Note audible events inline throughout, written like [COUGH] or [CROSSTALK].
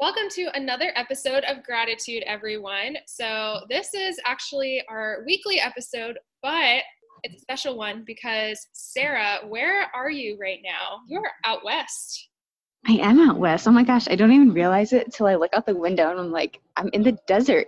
Welcome to another episode of Graditude, everyone. So, this is actually our weekly episode, but it's a special one because Sarah, where are you right now? You're out west. I am out west. Oh my gosh, I don't even realize it until I look out the window and I'm like, I'm in the desert.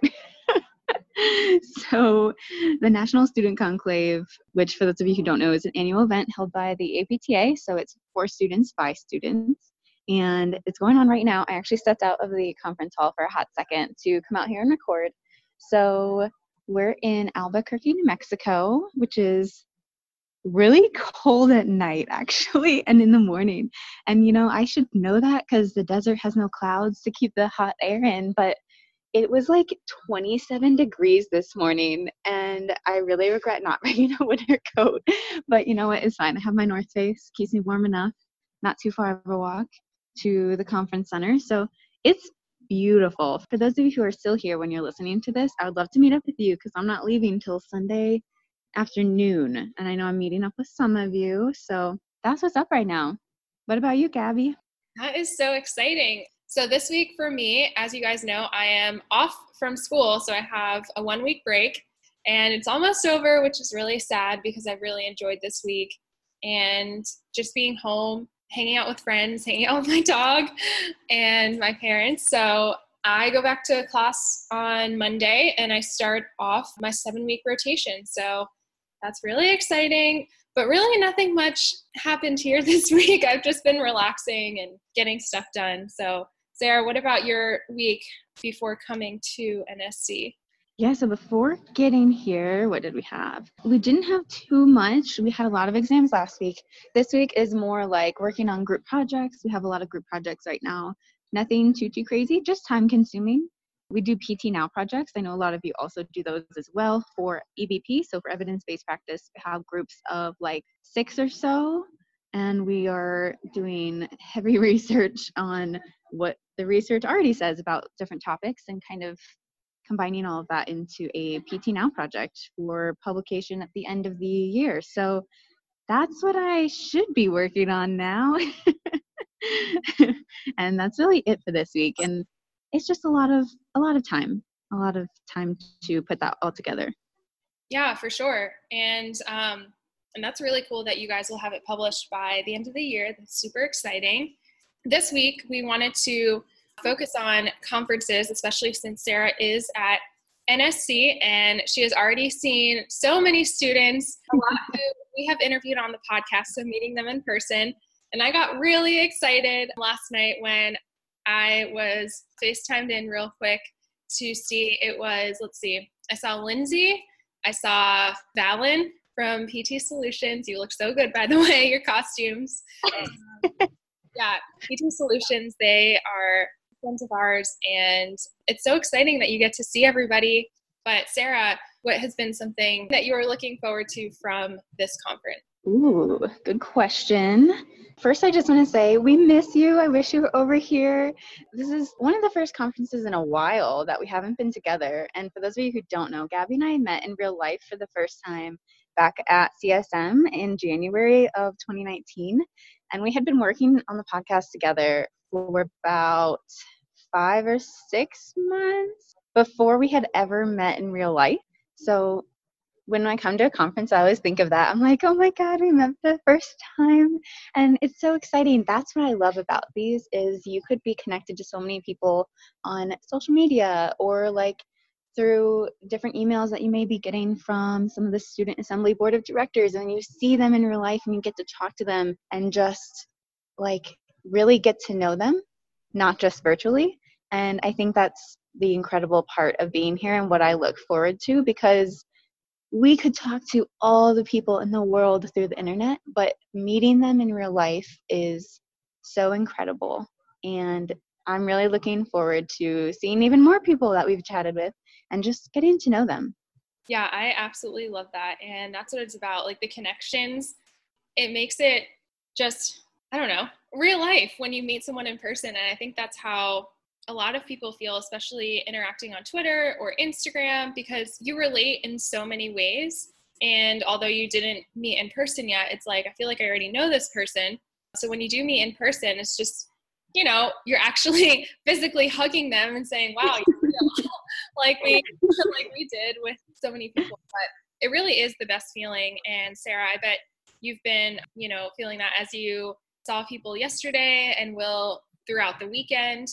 [LAUGHS] so, the National Student Conclave, which for those of you who don't know, is an annual event held by the APTA. So, it's for students by students. And it's going on right now. I actually stepped out of the conference hall for a hot second to come out here and record. So, we're in Albuquerque, New Mexico, which is really [LAUGHS] cold at night actually and in the morning. And you know, I should know that cuz the desert has no clouds to keep the hot air in, but it was like 27 degrees this morning and I really regret not [LAUGHS] bringing a winter coat. But you know what? It's fine. I have my North Face, keeps me warm enough, not too far of a walk to the conference center. So it's beautiful. For those of you who are still here when you're listening to this, I would love to meet up with you because I'm not leaving till Sunday afternoon. And I know I'm meeting up with some of you. So that's what's up right now. What about you, Gabby? That is so exciting. So, this week for me, as you guys know, I am off from school. So, I have a one week break and it's almost over, which is really sad because I've really enjoyed this week. And just being home hanging out with friends, hanging out with my dog and my parents. So I go back to class on Monday and I start off my seven week rotation. So that's really exciting. But really, nothing much happened here [LAUGHS] this week. I've just been relaxing and getting stuff done. So, Sarah, what about your week before coming to NSC? Yeah, so before getting here, what did we have? We didn't have too much. We had a lot of exams last week. This week is more like working on group projects. We have a lot of group projects right now. Nothing too, too crazy, just time consuming. We do PT Now projects. I know a lot of you also do those as well for EBP. So for evidence based practice, we have groups of like six or so. And we are doing heavy [LAUGHS] research on what the research already says about different topics and kind of combining all of that into a PT Now project for publication at the end of the year. So that's what I should be working on now. [LAUGHS] and that's really it for this week. And it's just a lot of a lot of time, a lot of time to put that all together. Yeah, for sure. And um, and that's really cool that you guys will have it published by the end of the year. That's super exciting. This week we wanted to focus on conferences, especially since Sarah is at NSC and she has already seen so many students, a lot who we have interviewed on the podcast, so meeting them in person. And I got really excited last night when I was FaceTimed in real quick to see it was, let's see, I saw Lindsay, I saw Valen from PT Solutions. You look so good, by the [LAUGHS] way, your costumes. [LAUGHS] Um, yeah, PT Solutions, they are friends of ours, and it's so exciting that you get to see everybody. But Sarah, what has been something that you are looking forward to from this conference? Ooh, good question. First, I just want to say we miss you. I wish you were over here. This is one of the first conferences in a while that we haven't been together. And for those of you who don't know, Gabby and I met in real life for the first time back at CSM in January of 2019. And we had been working on the podcast together for about five or six months before we had ever met in real life. So when I come to a conference, I always think of that. I'm like, oh my God, we met the first time. And it's so exciting. That's what I love about these is you could be connected to so many people on social media or like through different emails that you may be getting from some of the student assembly board of directors and you see them in real life and you get to talk to them and just like really get to know them not just virtually and i think that's the incredible part of being here and what i look forward to because we could talk to all the people in the world through the internet but meeting them in real life is so incredible and i'm really looking forward to seeing even more people that we've chatted with and just getting to know them. Yeah, I absolutely love that. And that's what it's about. Like the connections, it makes it just, I don't know, real life when you meet someone in person. And I think that's how a lot of people feel, especially interacting on Twitter or Instagram, because you relate in so many ways. And although you didn't meet in person yet, it's like, I feel like I already know this person. So when you do meet in person, it's just, you know, you're actually [LAUGHS] physically hugging them and saying, wow, [LAUGHS] like we like we did with so many people. But it really is the best feeling. And Sarah, I bet you've been, you know, feeling that as you saw people yesterday and will throughout the weekend.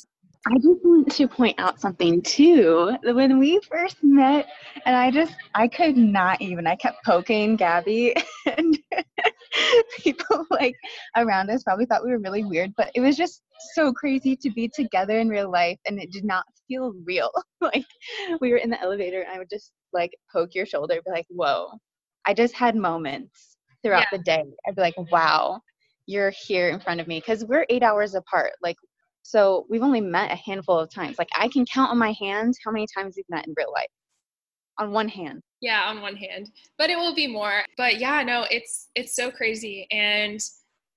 I just want to point out something too. When we first met, and I just, I could not even, I kept poking Gabby, [LAUGHS] and [LAUGHS] people like around us probably thought we were really weird, but it was just so crazy to be together in real life, and it did not feel real. [LAUGHS] like we were in the elevator, and I would just like poke your shoulder, be like, whoa. I just had moments throughout yeah. the day. I'd be like, wow, you're here in front of me because we're eight hours apart. Like so we've only met a handful of times. Like I can count on my hands how many times we've met in real life. On one hand. Yeah, on one hand. But it will be more. But yeah, no, it's it's so crazy. And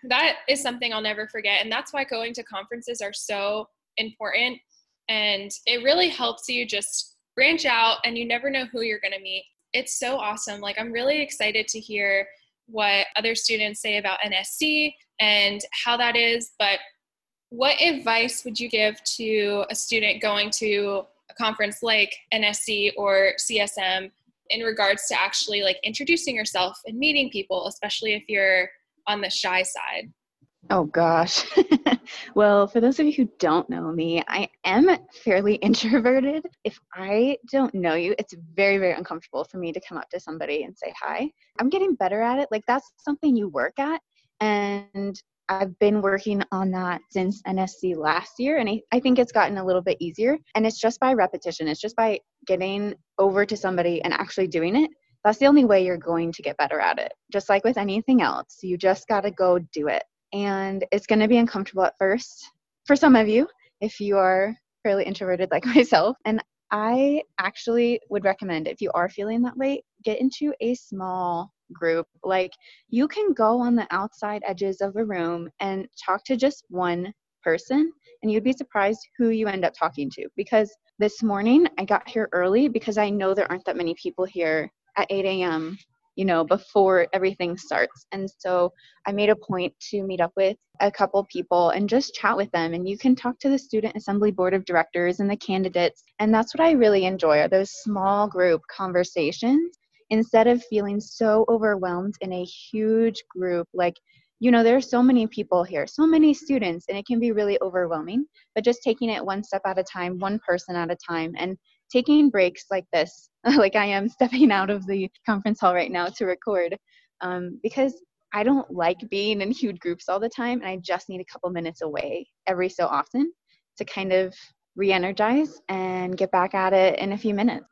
that is something I'll never forget. And that's why going to conferences are so important. And it really helps you just branch out and you never know who you're gonna meet. It's so awesome. Like I'm really excited to hear what other students say about NSC and how that is. But what advice would you give to a student going to a conference like NSC or CSM in regards to actually like introducing yourself and meeting people, especially if you're on the shy side? Oh gosh. [LAUGHS] well, for those of you who don't know me, I am fairly [LAUGHS] introverted. If I don't know you, it's very, very uncomfortable for me to come up to somebody and say hi. I'm getting better at it. Like, that's something you work at. And I've been working on that since NSC last year, and I, I think it's gotten a little bit easier. And it's just by repetition, it's just by getting over to somebody and actually doing it. That's the only way you're going to get better at it. Just like with anything else, you just got to go do it. And it's going to be uncomfortable at first for some of you if you are fairly introverted like [LAUGHS] myself. And I actually would recommend if you are feeling that way, get into a small group. Like you can go on the outside edges of a room and talk to just one person, and you'd be surprised who you end up talking to. Because this morning I got here early because I know there aren't that many people here at 8 a.m. You know, before everything starts. And so I made a point to meet up with a couple people and just chat with them. And you can talk to the Student Assembly Board of Directors and the candidates. And that's what I really enjoy are those small group conversations instead of feeling so overwhelmed in a huge group like you know there are so many people here so many students and it can be really overwhelming but just taking it one step at a time one person at a time and taking breaks like this [LAUGHS] like i am stepping out of the conference hall right now to record um, because i don't like being in huge groups all the time and i just need a couple minutes away every so often to kind of re-energize and get back at it in a few minutes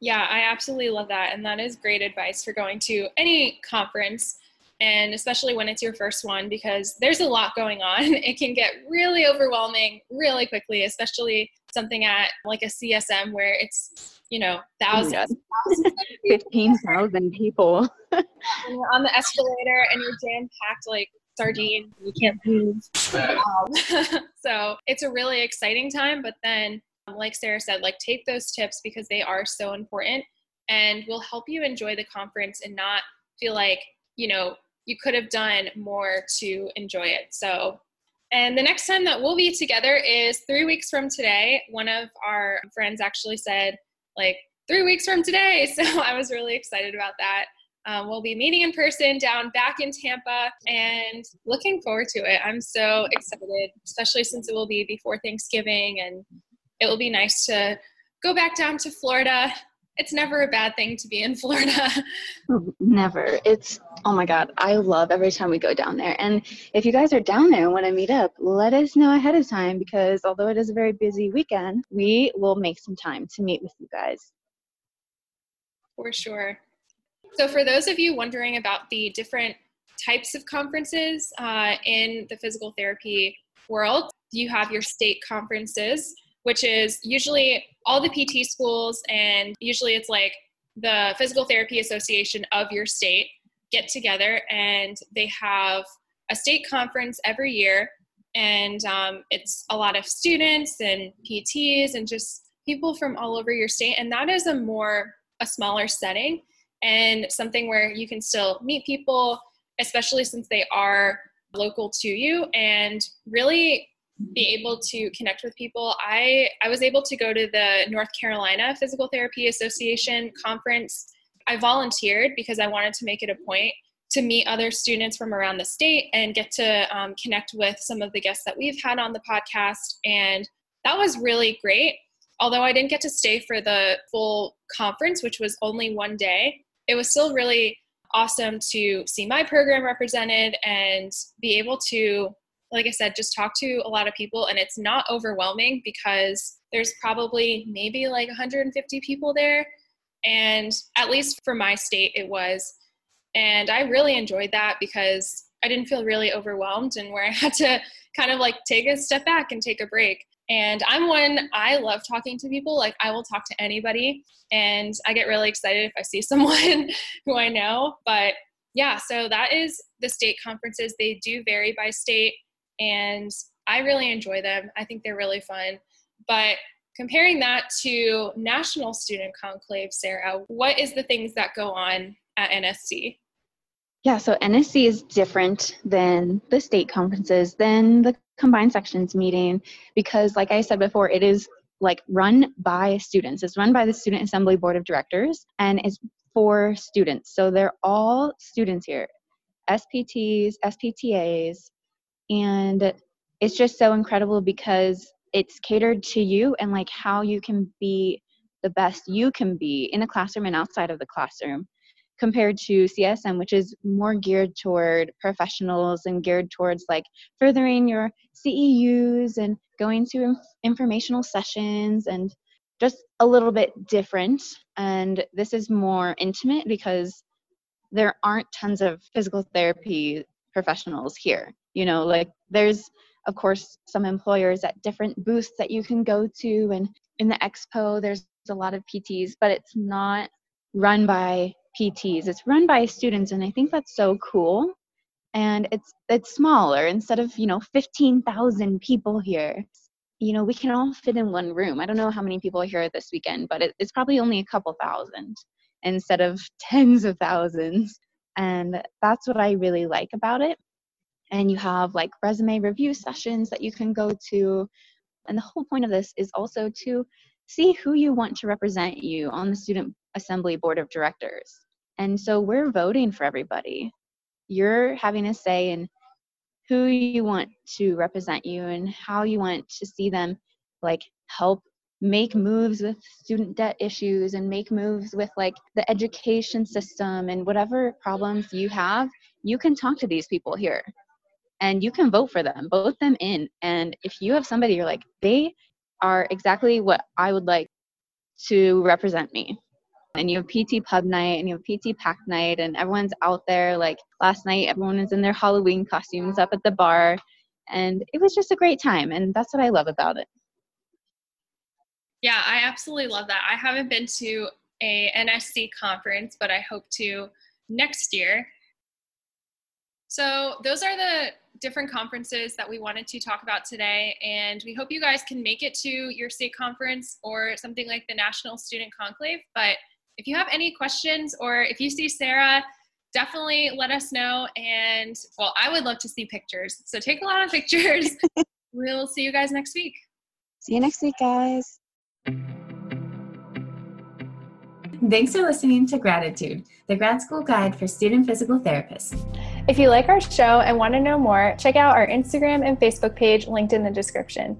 yeah, I absolutely love that. And that is great advice for going to any conference, and especially when it's your first one, because there's a lot going on. [LAUGHS] It can get really overwhelming really quickly, especially something at like a CSM where it's, you know, thousands, oh 15,000 people. [LAUGHS] you're on the escalator and you're jam packed like sardine, you can't move. Um, [LAUGHS] so it's a really exciting time, but then like Sarah said, like take those tips because they are so important and will help you enjoy the conference and not feel like, you know, you could have done more to enjoy it. So, and the next time that we'll be together is three weeks from today. One of our friends actually said, like, three weeks from today. [LAUGHS] So I was really excited about that. Um, we'll be meeting in person down back in Tampa and looking forward to it. I'm so excited, especially since it will be before Thanksgiving and it will be nice to go back down to Florida. It's never a bad thing to be in Florida. [LAUGHS] Never. It's, oh my God, I love every time we go down there. And if you guys are down there and want to meet up, let us know ahead of time because although it is a very busy weekend, we will make some time to meet with you guys. For sure. So, for those of you wondering about the different types of conferences uh, in the physical therapy world, you have your state conferences, which is usually all the PT schools, and usually it's like the Physical Therapy Association of your state get together and they have a state conference every year. And um, it's a lot of students and PTs and just people from all over your state. And that is a more, a smaller setting and something where you can still meet people, especially since they are local to you and really be able to connect with people. I, I was able to go to the North Carolina Physical Therapy Association conference. I volunteered because I wanted to make it a point to meet other students from around the state and get to um, connect with some of the guests that we've had on the podcast. And that was really great. Although I didn't get to stay for the full conference, which was only one day, it was still really awesome to see my program represented and be able to like I said, just talk to a lot of people and it's not overwhelming because there's probably maybe like 150 people there. And at least for my state, it was. And I really enjoyed that because I didn't feel really overwhelmed and where I [LAUGHS] had to kind of like take a step back and take a break. And I'm one, I love talking to people. Like, I will talk to anybody. And I get really excited if I see [LAUGHS] someone who I know. But yeah, so that is the state conferences. They do vary by state and I really enjoy them. I think they're really fun. But comparing that to National Student Conclave, Sarah, what is the things that go on at NSC? Yeah, so NSC is different than the state conferences, than the combined sections meeting, because like I said before, it is like run by students. It's run by the Student Assembly Board of Directors and it's for students. So they're all students here SPTs, SPTAs, and it's just so incredible because it's catered to you and like how you can be the best you can be in the classroom and outside of the classroom compared to CSM, which is more geared toward professionals and geared towards like furthering your CEUs and going to informational sessions and just a little bit different. And this is more intimate because there aren't tons of physical therapy professionals here you know like there's of course some employers at different booths that you can go to and in the expo there's a lot of pts but it's not run by pts it's run by students and i think that's so cool. And it's it's smaller. Instead of you know 15,000 people here you know we can all fit in one room. I don't know how many people are here this weekend but it, it's probably only a couple thousand instead of tens of thousands. And that's what i really like about it and you have like resume review sessions that you can go to. And the whole point of this is also to see who you want to represent you on the Student Assembly Board of Directors. And so we're voting for everybody. You're having a say in who you want to represent you and how you want to see them like help make moves with student debt issues and make moves with like the education system and whatever problems you have you can talk to these people here and you can vote for them, vote them in. And if you have somebody you're like, they are exactly what I would like to represent me. And you have PT pub night and you have PT PAC night, and everyone's out there. Like last night, everyone was in their Halloween costumes up at the bar, and it was just a great time. And that's what I love about it. Yeah, I absolutely love that. I haven't been to a NSC conference, but I hope to next year. So, those are the different conferences that we wanted to talk about today. And we hope you guys can make it to your state conference or something like the National Student Conclave. But if you have any questions or if you see Sarah, definitely let us know. And well, I would love to see pictures. So take a lot of pictures. [LAUGHS] we'll see you guys next week. See you next week, guys. Thanks for listening to Graditude, the grad school guide for student physical therapists. If you like our show and want to know more, check out our Instagram and Facebook page linked in the description.